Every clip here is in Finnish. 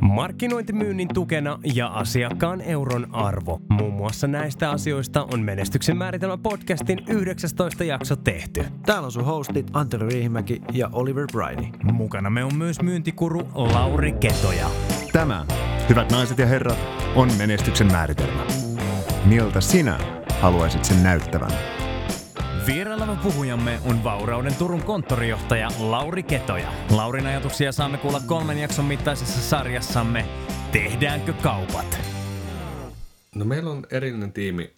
Markkinointimyynnin tukena ja asiakkaan euron arvo. Muun muassa näistä asioista on Menestyksen määritelmä podcastin 19 jakso tehty. Täällä on sun hostit Antero Riihimäki ja Oliver Briney. Mukana me on myös myyntikuru Lauri Ketoja. Tämä, hyvät naiset ja herrat, on menestyksen määritelmä. Miltä sinä haluaisit sen näyttävän? Vieraileva puhujamme on Vaurauden Turun konttorijohtaja Lauri Ketoja. Laurin ajatuksia saamme kuulla kolmen jakson mittaisessa sarjassamme Tehdäänkö kaupat? No meillä on erillinen tiimi,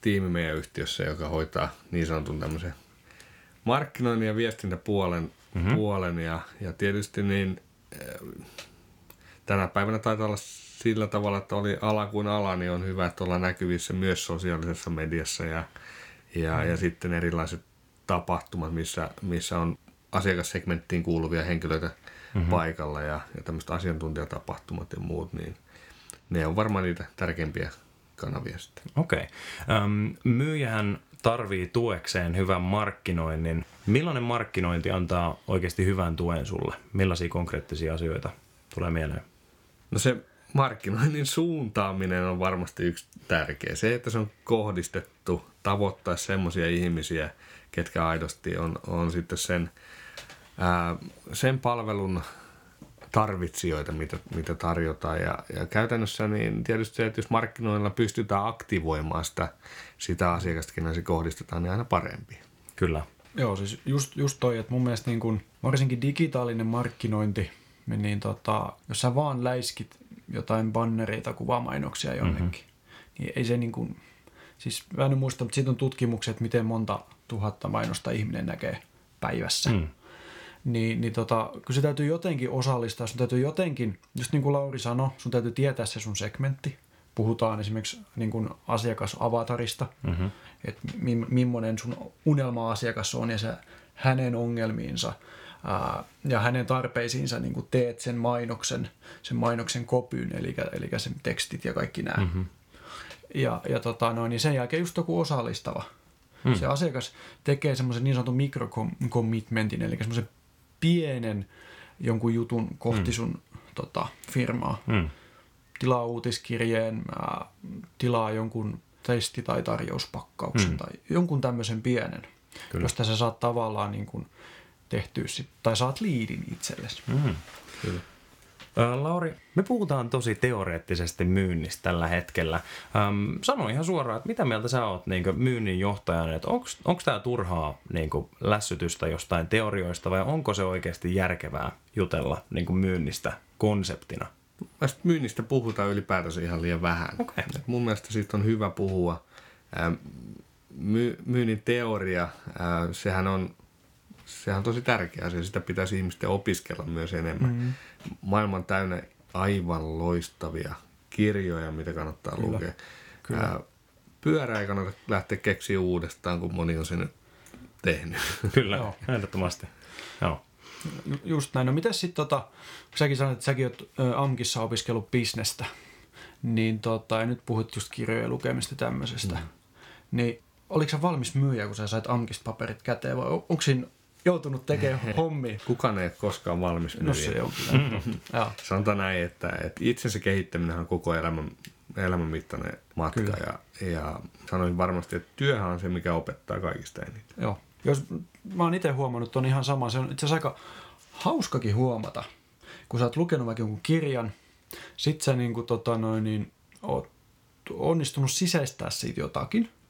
tiimi meidän yhtiössä, joka hoitaa niin sanotun tämmöisen markkinoinnin ja viestintäpuolen mm-hmm. puolen ja, ja tietysti niin äh, tänä päivänä taitaa olla sillä tavalla, että oli ala kuin ala, niin on hyvä, että ollaan näkyvissä myös sosiaalisessa mediassa ja, ja, mm. ja sitten erilaiset tapahtumat, missä, missä on asiakassegmenttiin kuuluvia henkilöitä mm-hmm. paikalla ja, ja tämmöiset asiantuntijatapahtumat ja muut, niin ne on varmaan niitä tärkeimpiä kanavia sitten. Okei. Okay. Um, myyjähän tarvii tuekseen hyvän markkinoinnin. Millainen markkinointi antaa oikeasti hyvän tuen sulle? Millaisia konkreettisia asioita tulee mieleen? No se markkinoinnin suuntaaminen on varmasti yksi tärkeä. Se, että se on kohdistettu tavoittaa semmoisia ihmisiä, ketkä aidosti on, on sitten sen, ää, sen palvelun tarvitsijoita, mitä, mitä tarjotaan. Ja, ja käytännössä niin tietysti se, että jos markkinoilla pystytään aktivoimaan sitä, sitä asiakasta, kenelle se kohdistetaan, niin aina parempi. Kyllä. Joo, siis just, just toi, että mun mielestä niin kun, varsinkin digitaalinen markkinointi, niin tota, jos sä vaan läiskit jotain bannereita, kuvamainoksia jonnekin, mm-hmm. niin ei se niin kuin, siis mä en muista, mutta siitä on tutkimukset, miten monta tuhatta mainosta ihminen näkee päivässä. Mm. Niin, niin tota, kyllä se täytyy jotenkin osallistaa, sun täytyy jotenkin, just niin kuin Lauri sanoi, sun täytyy tietää se sun segmentti. Puhutaan esimerkiksi niin kuin asiakasavatarista, mm-hmm. että mi- millainen sun unelma-asiakas on ja se hänen ongelmiinsa – ja hänen tarpeisiinsa niin kuin teet sen mainoksen, sen mainoksen kopyn, eli, eli sen tekstit ja kaikki nämä. Mm-hmm. Ja, ja tota, no, niin sen jälkeen just joku osallistava. Mm. Se asiakas tekee semmoisen niin sanotun mikrocommitmentin, eli semmoisen pienen jonkun jutun kohti mm. sun tota, firmaa. Mm. Tilaa uutiskirjeen, ää, tilaa jonkun testi- tai tarjouspakkauksen mm. tai jonkun tämmöisen pienen, Kyllä. josta sä saat tavallaan niin kuin – tehtyä sit, tai saat liidin itsellesi. Mm, kyllä. Lauri, me puhutaan tosi teoreettisesti myynnistä tällä hetkellä. Ähm, sano ihan suoraan, että mitä mieltä sä oot niin myynnin johtajana, että onko tämä turhaa niin lässytystä jostain teorioista vai onko se oikeasti järkevää jutella niin myynnistä konseptina? Mielestäni myynnistä puhutaan ylipäätänsä ihan liian vähän. Okay. mun mielestä siitä on hyvä puhua. My, myynnin teoria, sehän on sehän on tosi tärkeä asia. Sitä pitäisi ihmisten opiskella myös enemmän. Mm-hmm. Maailman täynnä aivan loistavia kirjoja, mitä kannattaa Kyllä. lukea. Kyllä. Ää, pyörä ei kannata lähteä keksiä uudestaan, kun moni on sen tehnyt. Kyllä, Joo. ehdottomasti. Joo. Just näin. No miten sitten, tota, säkin sanoit, että säkin oot AMKissa opiskellut bisnestä, niin tota, ja nyt puhut just kirjojen lukemista tämmöisestä, mm. niin oliko sä valmis myyjä, kun sä sait AMKista paperit käteen, vai onko siinä joutunut tekemään hommia. Kukaan ei ole koskaan valmis No se on Sanotaan näin, että, että itsensä kehittäminen on koko elämän, elämän mittainen matka. Ja, ja sanoin varmasti, että työhän on se, mikä opettaa kaikista eniten. Joo. Jos, mä oon itse huomannut, että on ihan sama. Se on itse asiassa aika hauskakin huomata, kun sä oot lukenut vaikka jonkun kirjan, sit sä niin kuin, tota noin, niin, oot onnistunut sisäistää siitä jotakin –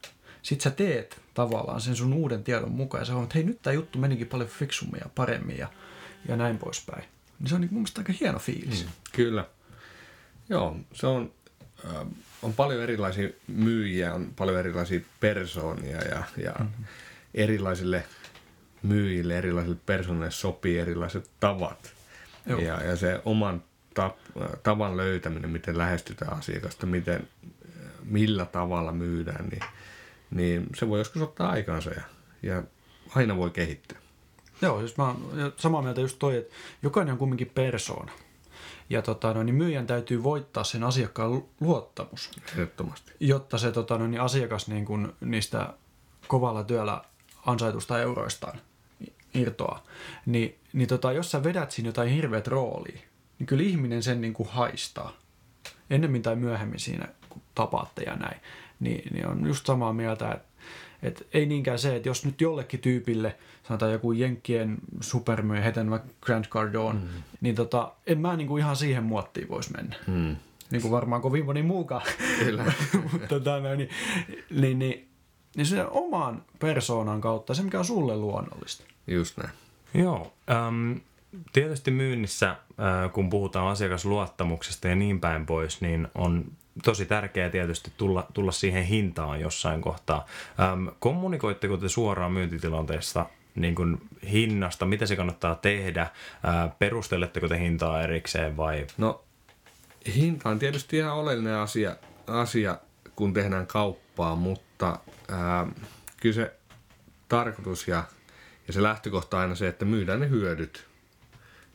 sit sä teet tavallaan sen sun uuden tiedon mukaan ja sä huomaat, että hei nyt tämä juttu menikin paljon fiksummin ja paremmin ja, ja näin poispäin. Niin se on niin mun mielestä aika hieno fiilis. Mm, kyllä. Joo, se on, äh, on paljon erilaisia myyjiä, on paljon erilaisia persoonia ja, ja mm-hmm. erilaisille myyjille, erilaisille persoonille sopii erilaiset tavat. Joo. Ja, ja se oman tap, tavan löytäminen, miten lähestytään asiakasta, miten, millä tavalla myydään, niin – niin se voi joskus ottaa aikaansa ja, ja aina voi kehittyä. Joo, siis mä oon samaa mieltä just toi, että jokainen on kumminkin persoona. Ja tota, no, niin myyjän täytyy voittaa sen asiakkaan luottamus. Ehdottomasti. Jotta se tota, no, niin asiakas niin kun, niistä kovalla työllä ansaitusta euroistaan irtoaa. Ni, niin tota, jos sä vedät siinä jotain hirveät roolia, niin kyllä ihminen sen niin kuin haistaa. Ennemmin tai myöhemmin siinä, kun tapaatte ja näin, niin, niin on just samaa mieltä, että et ei niinkään se, että jos nyt jollekin tyypille, sanotaan joku Jenkkien supermyy, heten vaikka Grant Cardone, mm. niin tota, en mä niinku ihan siihen muottiin voisi mennä. Mm. Niin kuin varmaan kovin moni muukaan. Kyllä. Mutta tota, no, niin, niin, niin, niin sen oman persoonan kautta, se mikä on sulle luonnollista. Just näin. Joo. Um, tietysti myynnissä, äh, kun puhutaan asiakasluottamuksesta ja niin päin pois, niin on tosi tärkeää tietysti tulla, tulla siihen hintaan jossain kohtaa. Ähm, kommunikoitteko te suoraan myyntitilanteesta niin kuin hinnasta, mitä se kannattaa tehdä, äh, perusteletteko te hintaa erikseen vai? No hinta on tietysti ihan oleellinen asia, asia kun tehdään kauppaa, mutta ää, kyllä se tarkoitus ja, ja se lähtökohta on aina se, että myydään ne hyödyt.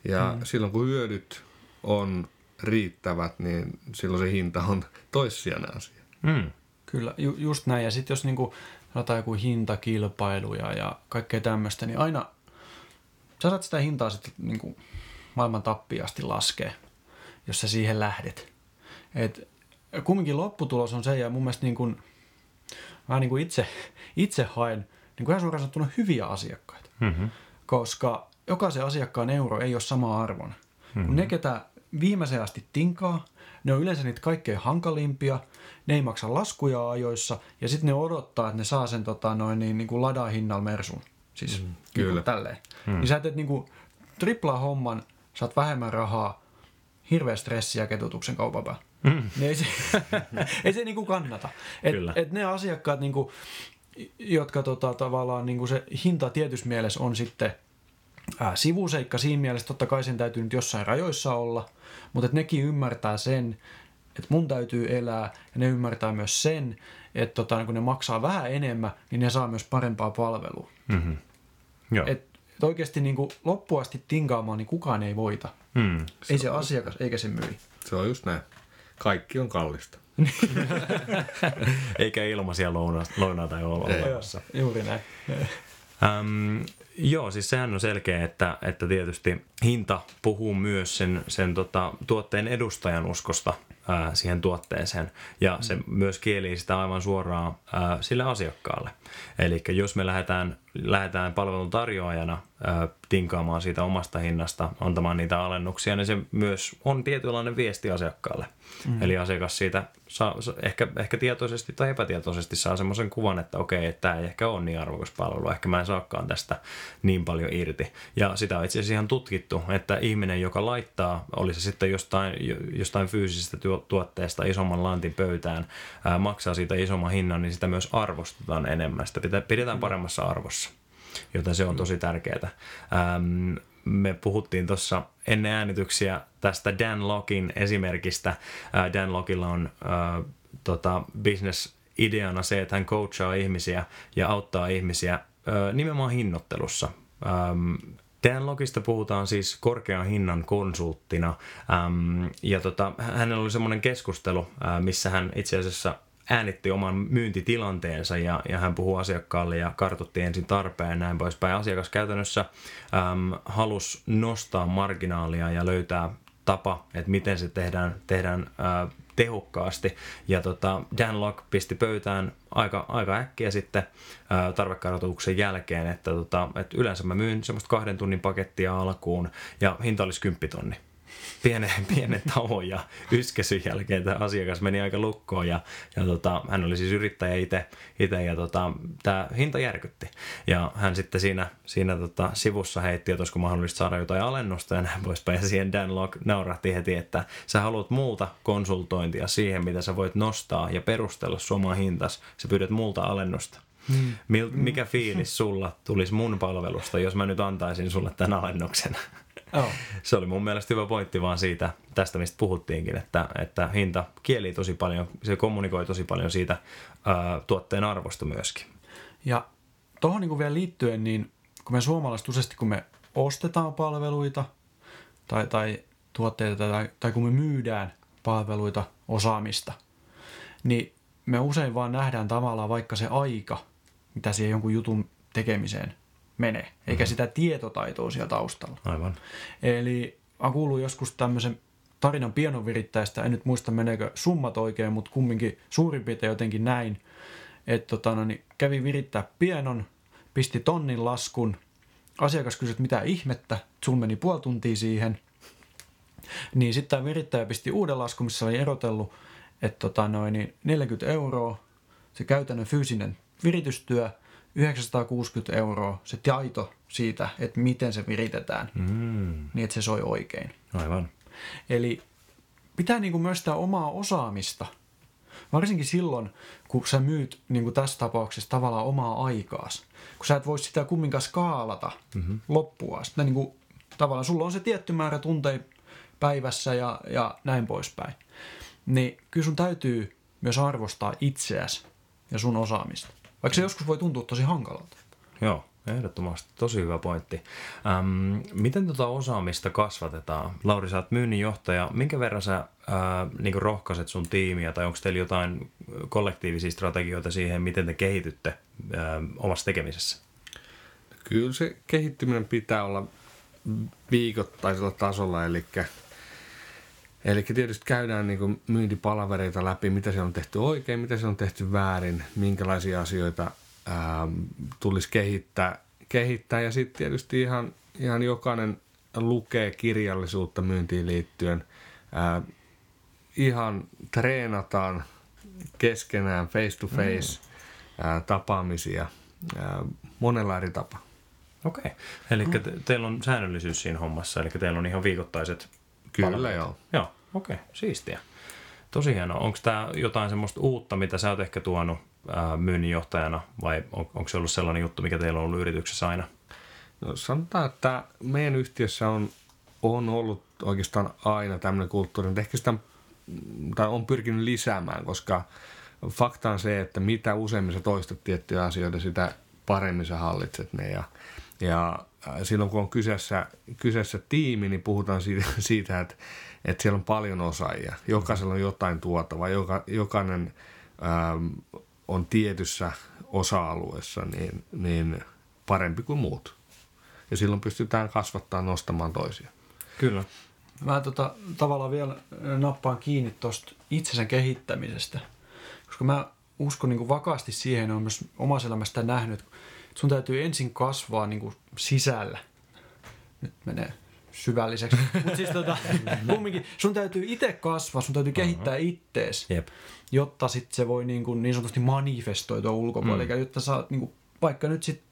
Ja mm. silloin kun hyödyt on riittävät, niin silloin se hinta on toissijainen asia. Mm. Kyllä, ju- just näin. Ja sitten jos niinku, sanotaan joku hintakilpailuja ja kaikkea tämmöistä, niin aina sä saat sitä hintaa sitten niinku maailman tappiasti laskea, jos sä siihen lähdet. Et kumminkin lopputulos on se, ja mun mielestä niin kun, mä niin kuin itse, itse haen niin kuin ihan suoraan sanottuna hyviä asiakkaita. Mm-hmm. Koska jokaisen asiakkaan euro ei ole sama arvon. Mm-hmm. Kun ne, ketä viimeiseen asti tinkaa, ne on yleensä niitä kaikkein hankalimpia, ne ei maksa laskuja ajoissa, ja sitten ne odottaa, että ne saa sen tota, noin, niin, niin kuin ladahinnalla mersun. Siis mm, kyllä. Niin tälleen. Mm. Niin sä teet niin kuin, triplaa homman, saat vähemmän rahaa, hirveä stressi ja ketutuksen kaupan päällä. Mm. Niin ei se, ei se niinku kannata. Et, Kyllä. et ne asiakkaat, niinku, jotka tota, tavallaan niinku se hinta tietyssä mielessä on sitten ää, sivuseikka siinä mielessä, totta kai sen täytyy nyt jossain rajoissa olla, mutta et nekin ymmärtää sen, että mun täytyy elää, ja ne ymmärtää myös sen, että tota, kun ne maksaa vähän enemmän, niin ne saa myös parempaa palvelua. Mm-hmm. Joo. Et, et oikeasti niin kuin loppuasti tinkaamaan, niin kukaan ei voita. Mm. Ei se asiakas, eikä se myy. Se on just näin. Kaikki on kallista. Eikä ilmaisia louna- lounaita ole olemassa. Juuri näin. Ähm, joo, siis sehän on selkeä, että, että tietysti hinta puhuu myös sen, sen tota, tuotteen edustajan uskosta ää, siihen tuotteeseen. Ja se myös kielii sitä aivan suoraan ää, sille asiakkaalle. Eli jos me lähdetään, lähdetään palvelun tarjoajana tinkaamaan siitä omasta hinnasta, antamaan niitä alennuksia, niin se myös on tietynlainen viesti asiakkaalle. Mm. Eli asiakas siitä saa, sa- ehkä, ehkä tietoisesti tai epätietoisesti saa semmoisen kuvan, että okei, että tämä ei ehkä ole niin arvokas palvelu, ehkä mä en saakaan tästä niin paljon irti. Ja sitä on itse asiassa ihan tutkittu, että ihminen, joka laittaa, oli se sitten jostain, jostain fyysisestä tuo- tuotteesta isomman lantin pöytään, ää, maksaa siitä isomman hinnan, niin sitä myös arvostetaan enemmän. Sitä pidetään, pidetään paremmassa arvossa, joten se on tosi tärkeää. Ähm, me puhuttiin tuossa ennen äänityksiä tästä Dan Lockin esimerkistä. Ää, Dan Lockilla on ää, tota, business ideana se, että hän coachaa ihmisiä ja auttaa ihmisiä ää, nimenomaan hinnoittelussa. Ähm, Dan Lockista puhutaan siis korkean hinnan konsulttina ähm, ja tota, hänellä oli semmoinen keskustelu, äh, missä hän itse asiassa äänitti oman myyntitilanteensa ja, ja hän puhuu asiakkaalle ja kartoitti ensin tarpeen ja näin poispäin. Asiakas käytännössä äm, halusi nostaa marginaalia ja löytää tapa, että miten se tehdään, tehdään ää, tehokkaasti. Ja tota, Dan Lock pisti pöytään aika, aika äkkiä sitten tarvekartoituksen jälkeen, että, tota, että yleensä mä myyn semmoista kahden tunnin pakettia alkuun ja hinta olisi 10 tonni pienen, pienen tauon ja yskesyn jälkeen tämä asiakas meni aika lukkoon ja, ja tota, hän oli siis yrittäjä itse, ja tota, tämä hinta järkytti. Ja hän sitten siinä, siinä tota, sivussa heitti, että olisiko mahdollista saada jotain alennusta ja näin poispäin. Ja siihen Dan Locke naurahti heti, että sä haluat muuta konsultointia siihen, mitä sä voit nostaa ja perustella suomaa hintas. Sä pyydät multa alennusta. Mil, mikä fiilis sulla tulisi mun palvelusta, jos mä nyt antaisin sulle tämän alennuksen? Oh. Se oli mun mielestä hyvä pointti vaan siitä, tästä mistä puhuttiinkin, että, että hinta kieli tosi paljon, se kommunikoi tosi paljon siitä ää, tuotteen arvosta myöskin. Ja tuohon niin vielä liittyen, niin kun me suomalaiset useasti, kun me ostetaan palveluita tai, tai tuotteita tai, tai kun me myydään palveluita, osaamista, niin me usein vaan nähdään tavallaan vaikka se aika, mitä siihen jonkun jutun tekemiseen menee, eikä mm-hmm. sitä tietotaitoa siellä taustalla. Aivan. Eli mä kuullut joskus tämmöisen tarinan pianovirittäjästä, en nyt muista meneekö summat oikein, mutta kumminkin suurin piirtein jotenkin näin, että tota, no, niin kävi virittää pianon, pisti tonnin laskun, asiakas kysyi, että mitä ihmettä, sun meni puoli tuntia siihen, niin sitten tämä virittäjä pisti uuden laskun, missä oli erotellut, että tota, noin, niin 40 euroa, se käytännön fyysinen viritystyö, 960 euroa se taito siitä, että miten se viritetään, mm. niin että se soi oikein. Aivan. Eli pitää niin kuin myös sitä omaa osaamista, varsinkin silloin, kun sä myyt niin kuin tässä tapauksessa tavallaan omaa aikaas. Kun sä et voi sitä kumminkaan skaalata mm-hmm. loppua. Sitten niin kuin, tavallaan sulla on se tietty määrä tunteja päivässä ja, ja näin poispäin. Niin kyllä sun täytyy myös arvostaa itseäsi ja sun osaamista. Vaikka se joskus voi tuntua tosi hankalalta. Joo, ehdottomasti. Tosi hyvä pointti. Ähm, miten tota osaamista kasvatetaan? Lauri, sä oot myynninjohtaja. Minkä verran sä äh, niin rohkaiset sun tiimiä tai onko teillä jotain kollektiivisia strategioita siihen, miten te kehitytte äh, omassa tekemisessä? Kyllä se kehittyminen pitää olla viikoittaisella tasolla, eli Eli tietysti käydään niin myyntipalavereita läpi, mitä se on tehty oikein, mitä se on tehty väärin, minkälaisia asioita ää, tulisi kehittää, kehittää. ja sitten tietysti ihan, ihan jokainen lukee kirjallisuutta myyntiin liittyen. Ää, ihan treenataan keskenään face to face mm. ää, tapaamisia ää, monella eri tapaa. Okei. Okay. Eli te, teillä on säännöllisyys siinä hommassa, eli teillä on ihan viikoittaiset Kyllä palvelut. joo. Joo, okei, okay. siistiä. Tosi hienoa. Onko tämä jotain semmoista uutta, mitä sä oot ehkä tuonut ää, myynninjohtajana, vai on, onko se ollut sellainen juttu, mikä teillä on ollut yrityksessä aina? No sanotaan, että meidän yhtiössä on, on ollut oikeastaan aina tämmöinen kulttuuri, mutta ehkä sitä tai on pyrkinyt lisäämään, koska fakta on se, että mitä useammin sä toistat tiettyjä asioita, sitä paremmin sä hallitset ne. Ja, ja silloin kun on kyseessä, kyseessä tiimi, niin puhutaan siitä, siitä että, että siellä on paljon osaajia. Jokaisella on jotain tuotavaa, joka, jokainen ähm, on tietyssä osa-alueessa niin, niin parempi kuin muut. Ja silloin pystytään kasvattaa nostamaan toisia. Kyllä. Mä tota, tavallaan vielä nappaan kiinni tuosta itsensä kehittämisestä, koska mä uskon niin kuin vakaasti siihen, on myös omassa elämästä nähnyt, että sun täytyy ensin kasvaa niin kuin sisällä. Nyt menee syvälliseksi. Mutta siis tota, kumminkin, sun täytyy itse kasvaa, sun täytyy kehittää uh-huh. ittees, Jep. jotta sit se voi niin, kuin, niin sanotusti manifestoitua ulkopuolelle. Mm. Eli jotta saat niin kuin, vaikka nyt sit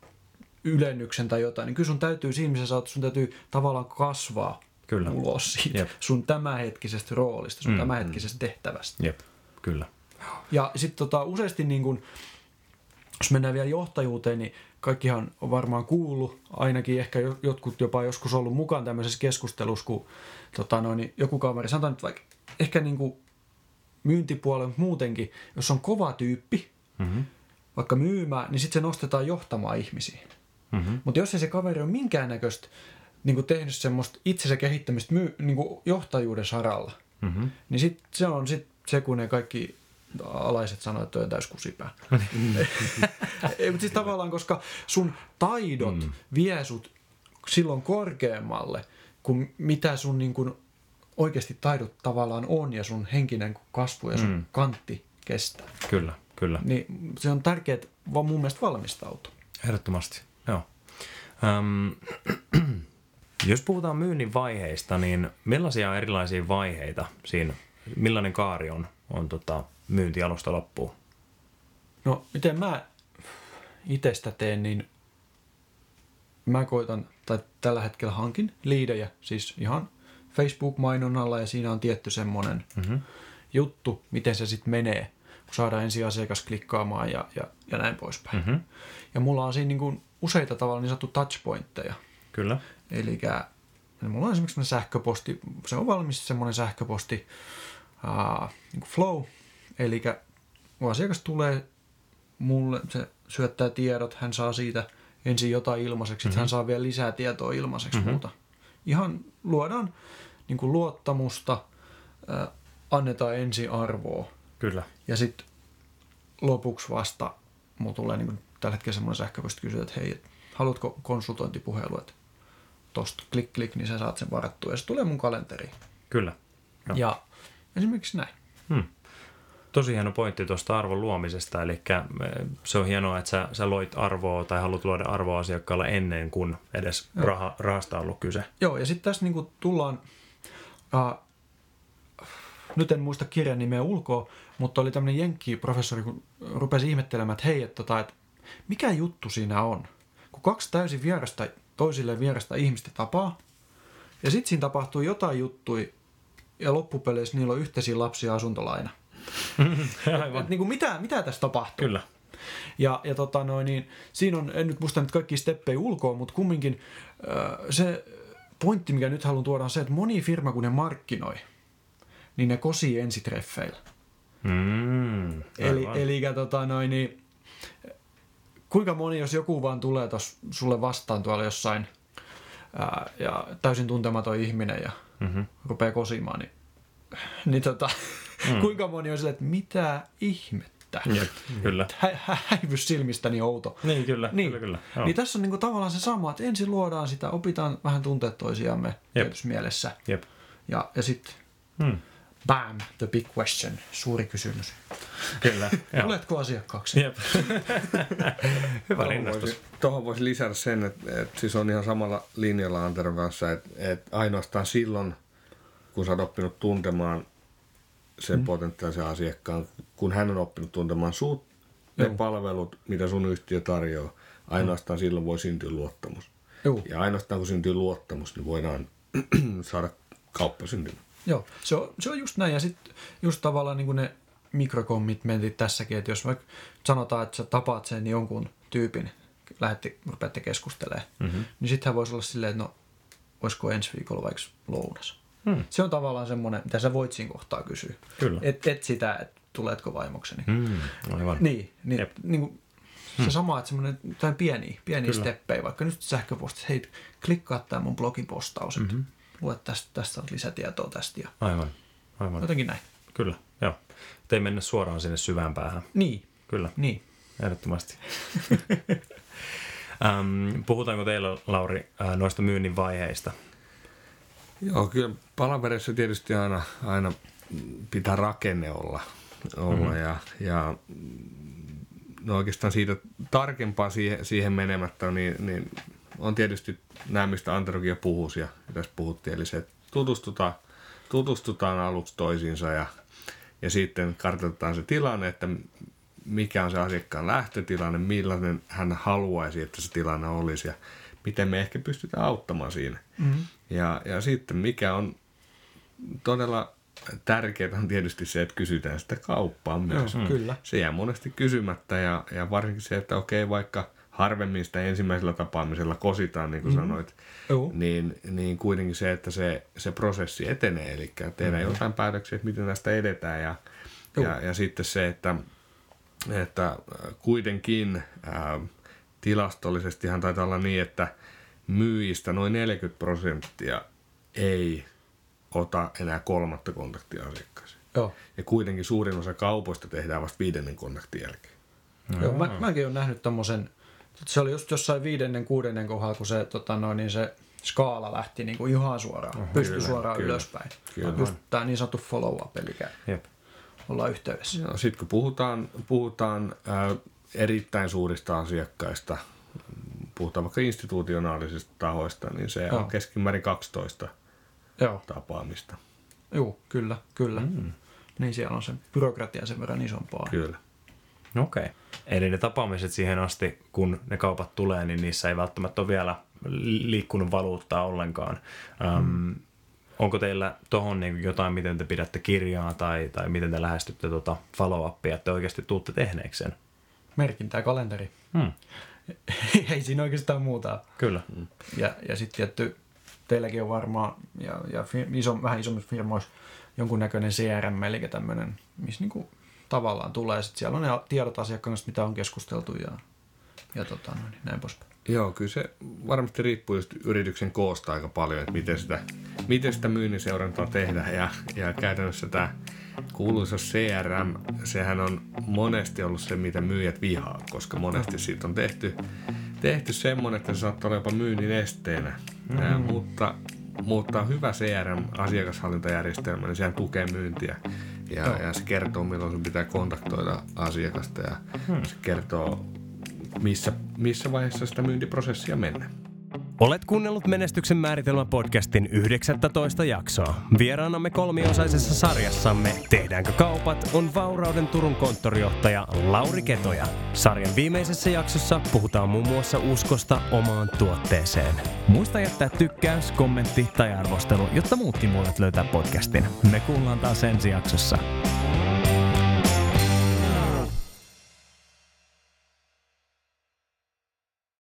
ylennyksen tai jotain, niin kyllä sun täytyy siinä, missä saat, sun täytyy tavallaan kasvaa kyllä. ulos siitä Jep. sun tämänhetkisestä roolista, sun mm. tämänhetkisestä tehtävästä. Jep, kyllä. Ja sitten tota, useasti niin kun, jos mennään vielä johtajuuteen, niin kaikkihan on varmaan kuullut, ainakin ehkä jotkut jopa joskus ollut mukaan tämmöisessä keskustelussa, kun tota noin, niin joku kaveri, sanotaan nyt vaikka ehkä niin kuin myyntipuolella muutenkin, jos on kova tyyppi, mm-hmm. vaikka myymään, niin sitten se nostetaan johtamaan ihmisiä. Mm-hmm. Mutta jos ei se kaveri ole minkäännäköistä niin kuin tehnyt semmoista itsensä kehittämistä myy, niin kuin johtajuuden saralla, mm-hmm. niin sit se on sit se, kun ne kaikki alaiset sanoo, että on täys kusipää. Ei, mutta siis tavallaan, koska sun taidot mm. vie sut silloin korkeammalle, kuin mitä sun niin kuin oikeasti taidot tavallaan on ja sun henkinen kasvu ja sun mm. kantti kestää. Kyllä, kyllä. Niin se on tärkeää vaan mun mielestä valmistautua. Ehdottomasti, joo. Um, jos puhutaan myynnin vaiheista, niin millaisia erilaisia vaiheita siinä, millainen kaari on, on tota, myynti alusta loppuun? No, miten mä itsestä teen, niin mä koitan, tai tällä hetkellä hankin liidejä, siis ihan Facebook-mainonnalla ja siinä on tietty semmoinen mm-hmm. juttu, miten se sitten menee, kun saadaan ensin asiakas klikkaamaan ja, ja, ja näin poispäin. Mm-hmm. Ja mulla on siinä niin kuin useita tavalla niin sanottu touchpointteja. Kyllä. Eli mulla on esimerkiksi sähköposti, se on valmis semmoinen sähköposti, uh, niin kuin flow, Eli kun asiakas tulee mulle, se syöttää tiedot, hän saa siitä ensin jotain ilmaiseksi, mm-hmm. hän saa vielä lisää tietoa ilmaiseksi mm-hmm. muuta. Ihan luodaan niin kuin luottamusta, äh, annetaan ensin arvoa. Kyllä. Ja sitten lopuksi vasta mulla tulee niin kuin tällä hetkellä semmoinen sähköposti kysyä, että hei, haluatko konsultointipuhelu, että tosta klik klik, niin sä saat sen varattua ja se tulee mun kalenteriin. Kyllä. Joo. Ja esimerkiksi näin. Tosi hieno pointti tuosta arvon luomisesta, eli se on hienoa, että sä, sä loit arvoa tai haluat luoda arvoa asiakkaalle ennen kuin edes raha, rahasta on ollut kyse. Joo, ja sitten tässä niinku tullaan, uh, nyt en muista kirjan nimeä ulkoa, mutta oli tämmöinen jenkki-professori, kun rupesi ihmettelemään, että hei, että, tota, että mikä juttu siinä on? Kun kaksi täysin vierasta, toisilleen vierasta ihmistä tapaa, ja sitten siinä tapahtuu jotain juttui, ja loppupeleissä niillä on yhteisiä lapsia asuntolaina. Aivan. Et, niin kuin mitä, mitä tässä tapahtuu? Kyllä. Ja, ja tota noin, niin siinä on, en nyt muista nyt kaikki steppejä ulkoa, mutta kumminkin äh, se pointti, mikä nyt haluan tuoda on se, että moni firma, kun ne markkinoi, niin ne kosii ensitreffeillä. Mm, Eli, eli tota noin, niin, kuinka moni, jos joku vaan tulee tos sulle vastaan tuolla jossain ää, ja täysin tuntematon ihminen ja mm-hmm. rupeaa kosimaan, niin, niin tota, mm. kuinka moni on silleen, että mitä ihmettä? Jep, kyllä. Hä, hä, häivys silmistäni outo. Niin, kyllä, Niin, kyllä, kyllä. Joo. niin tässä on niinku tavallaan se sama, että ensin luodaan sitä, opitaan vähän tuntea toisiamme tietyssä mielessä. Jep. Ja, ja sitten Hmm. bam, the big question, suuri kysymys. Kyllä. joo. Tuletko asiakkaaksi? Jep. Hyvä Tuohon voisi, tuohon voisi lisätä sen, että, että siis on ihan samalla linjalla Anteron kanssa, että, että ainoastaan silloin, kun sä oot oppinut tuntemaan sen mm. potentiaalisen asiakkaan, kun hän on oppinut tuntemaan sut, ne Joo. palvelut, mitä sun yhtiö tarjoaa, ainoastaan silloin voi syntyä luottamus. Joo. Ja ainoastaan kun syntyy luottamus, niin voidaan saada kauppa syntymään. Joo, se on, se on just näin. Ja sitten just tavallaan niin kuin ne mikrokommitmentit tässäkin, että jos vaikka sanotaan, että sä tapaat sen jonkun tyypin, lähette, rupeatte keskustelemaan, mm-hmm. niin sittenhän voisi olla silleen, että no, olisiko ensi viikolla vaikka lounas. Hmm. Se on tavallaan semmoinen, mitä sä voit siinä kohtaa kysyä. Kyllä. Et, et sitä, että tuletko vaimokseni. Mm, aivan. Niin, niin, Jep. niin kuin, se sama, että semmoinen jotain pieniä, pieniä steppejä, vaikka nyt sähköpostissa, hei, klikkaa tämä mun blogipostaus, mm-hmm. lue tästä, tästä lisätietoa tästä ja Aivan. Aivan. jotenkin näin. Kyllä, joo. Ei mennä suoraan sinne syvään päähän. Niin, Kyllä, niin. ehdottomasti. ähm, puhutaanko teillä, Lauri, noista myynnin vaiheista? Joo, kyllä palaverissa tietysti aina, aina pitää rakenne olla, olla mm-hmm. ja, ja no oikeastaan siitä tarkempaa siihen, siihen menemättä, niin, niin on tietysti nämä, mistä Anterokin jo puhuisi ja tässä puhuttiin, eli se, että tutustutaan, tutustutaan aluksi toisiinsa ja, ja sitten kartoitetaan se tilanne, että mikä on se asiakkaan lähtötilanne, millainen hän haluaisi, että se tilanne olisi ja miten me ehkä pystytään auttamaan siinä. Mm-hmm. Ja, ja sitten mikä on todella tärkeää on tietysti se, että kysytään sitä kauppaa myös. Joo, kyllä. Se jää monesti kysymättä ja, ja varsinkin se, että okei, vaikka harvemmin sitä ensimmäisellä tapaamisella kositaan, niin kuin mm-hmm. sanoit, Joo. niin, niin kuitenkin se, että se, se prosessi etenee, eli tehdään mm-hmm. jotain päätöksiä, että miten tästä edetään ja, ja, ja sitten se, että, että kuitenkin ää, tilastollisestihan taitaa olla niin, että myyjistä noin 40 prosenttia ei ota enää kolmatta kontaktia asiakkaaseen. Joo. Ja kuitenkin suurin osa kaupoista tehdään vasta viidennen kontaktin jälkeen. Mm. Joo, mä, mäkin olen nähnyt tommosen, se oli just jossain viidennen, kuudennen kohdalla, kun se, tota noin, niin se skaala lähti niin kuin ihan suoraan, uh-huh, pystyi kyllä, suoraan kyllä, ylöspäin. kyllä. Just tämä niin sanottu follow-up, eli Jep. ollaan yhteydessä. No, Sitten kun puhutaan, puhutaan ää, erittäin suurista asiakkaista, puhutaan vaikka institutionaalisista tahoista, niin se Joo. on keskimäärin 12 Joo, tapaamista. Joo kyllä, kyllä. Mm. Niin siellä on se byrokratia sen verran isompaa. Kyllä. Okei. Okay. Eli ne tapaamiset siihen asti, kun ne kaupat tulee, niin niissä ei välttämättä ole vielä liikkunut valuuttaa ollenkaan. Mm. Öm, onko teillä tuohon niin jotain, miten te pidätte kirjaa tai, tai miten te lähestytte tuota follow-upia, että te oikeasti tuutte tehneeksi sen? Merkintää kalenteri. Hmm. Ei siinä oikeastaan muuta. Kyllä. Ja, ja sitten tietty, teilläkin on varmaan, ja, ja iso, vähän isommissa firmoissa, jonkunnäköinen CRM, eli tämmöinen, missä niinku tavallaan tulee. Sitten siellä on ne tiedot asiakkaan kanssa, mitä on keskusteltu ja, ja tota, no, niin näin poispäin. Joo, kyllä se varmasti riippuu just yrityksen koosta aika paljon, että miten sitä, miten sitä myynnin seurantaa tehdään. Ja, ja käytännössä tämä kuuluisa CRM, sehän on monesti ollut se, mitä myyjät vihaa, koska monesti siitä on tehty, tehty semmoinen, että se saattaa olla jopa myynnin esteenä. mm. mutta, mutta hyvä CRM-asiakashallintajärjestelmä, niin sehän tukee myyntiä. Ja, ja se kertoo, milloin sun pitää kontaktoida asiakasta ja hmm. se kertoo, missä, missä vaiheessa sitä myyntiprosessia mennään. Olet kuunnellut Menestyksen määritelmä podcastin 19 jaksoa. Vieraanamme kolmiosaisessa sarjassamme Tehdäänkö kaupat on Vaurauden Turun konttorijohtaja Lauri Ketoja. Sarjan viimeisessä jaksossa puhutaan muun muassa uskosta omaan tuotteeseen. Muista jättää tykkäys, kommentti tai arvostelu, jotta muutkin voivat löytää podcastin. Me kuullaan taas ensi jaksossa.